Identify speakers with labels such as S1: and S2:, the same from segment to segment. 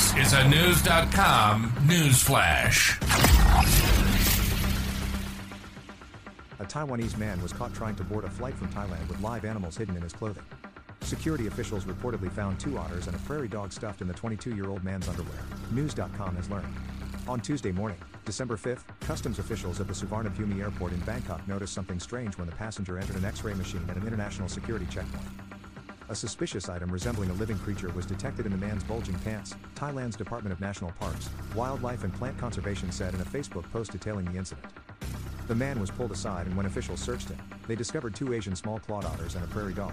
S1: This is a News.com news flash.
S2: A Taiwanese man was caught trying to board a flight from Thailand with live animals hidden in his clothing. Security officials reportedly found two otters and a prairie dog stuffed in the 22 year old man's underwear, News.com has learned. On Tuesday morning, December 5th, customs officials at the Suvarnabhumi airport in Bangkok noticed something strange when the passenger entered an x ray machine at an international security checkpoint. A suspicious item resembling a living creature was detected in the man's bulging pants, Thailand's Department of National Parks, Wildlife and Plant Conservation said in a Facebook post detailing the incident. The man was pulled aside and when officials searched him, they discovered two Asian small clawed otters and a prairie dog.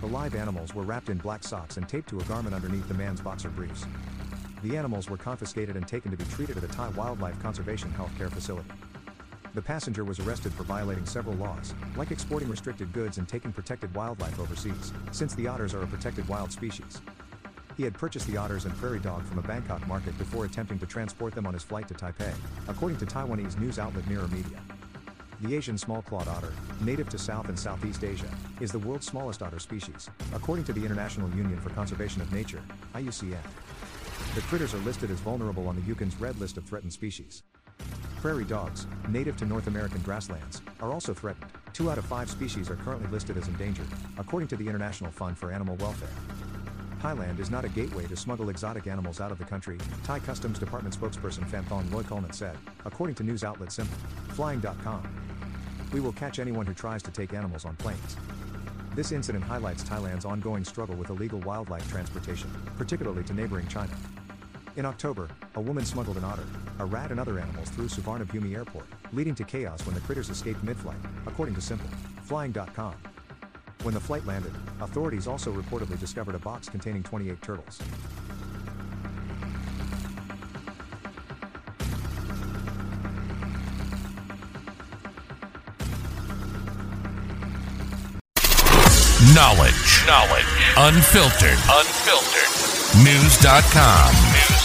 S2: The live animals were wrapped in black socks and taped to a garment underneath the man's boxer briefs. The animals were confiscated and taken to be treated at a Thai Wildlife Conservation Healthcare Facility. The passenger was arrested for violating several laws, like exporting restricted goods and taking protected wildlife overseas, since the otters are a protected wild species. He had purchased the otters and prairie dog from a Bangkok market before attempting to transport them on his flight to Taipei, according to Taiwanese news outlet Mirror Media. The Asian small-clawed otter, native to South and Southeast Asia, is the world's smallest otter species, according to the International Union for Conservation of Nature, IUCN. The critters are listed as vulnerable on the UCON's red list of threatened species. Prairie dogs, native to North American grasslands, are also threatened. Two out of five species are currently listed as endangered, according to the International Fund for Animal Welfare. Thailand is not a gateway to smuggle exotic animals out of the country, Thai Customs Department spokesperson Phanthong Loikulman said, according to news outlet Simple. Flying.com. We will catch anyone who tries to take animals on planes. This incident highlights Thailand's ongoing struggle with illegal wildlife transportation, particularly to neighboring China. In October, a woman smuggled an otter, a rat and other animals through Suvarnabhumi airport, leading to chaos when the critters escaped mid-flight, according to Simple. Flying.com. When the flight landed, authorities also reportedly discovered a box containing 28 turtles.
S1: Knowledge. Knowledge. Unfiltered. Unfiltered. News.com.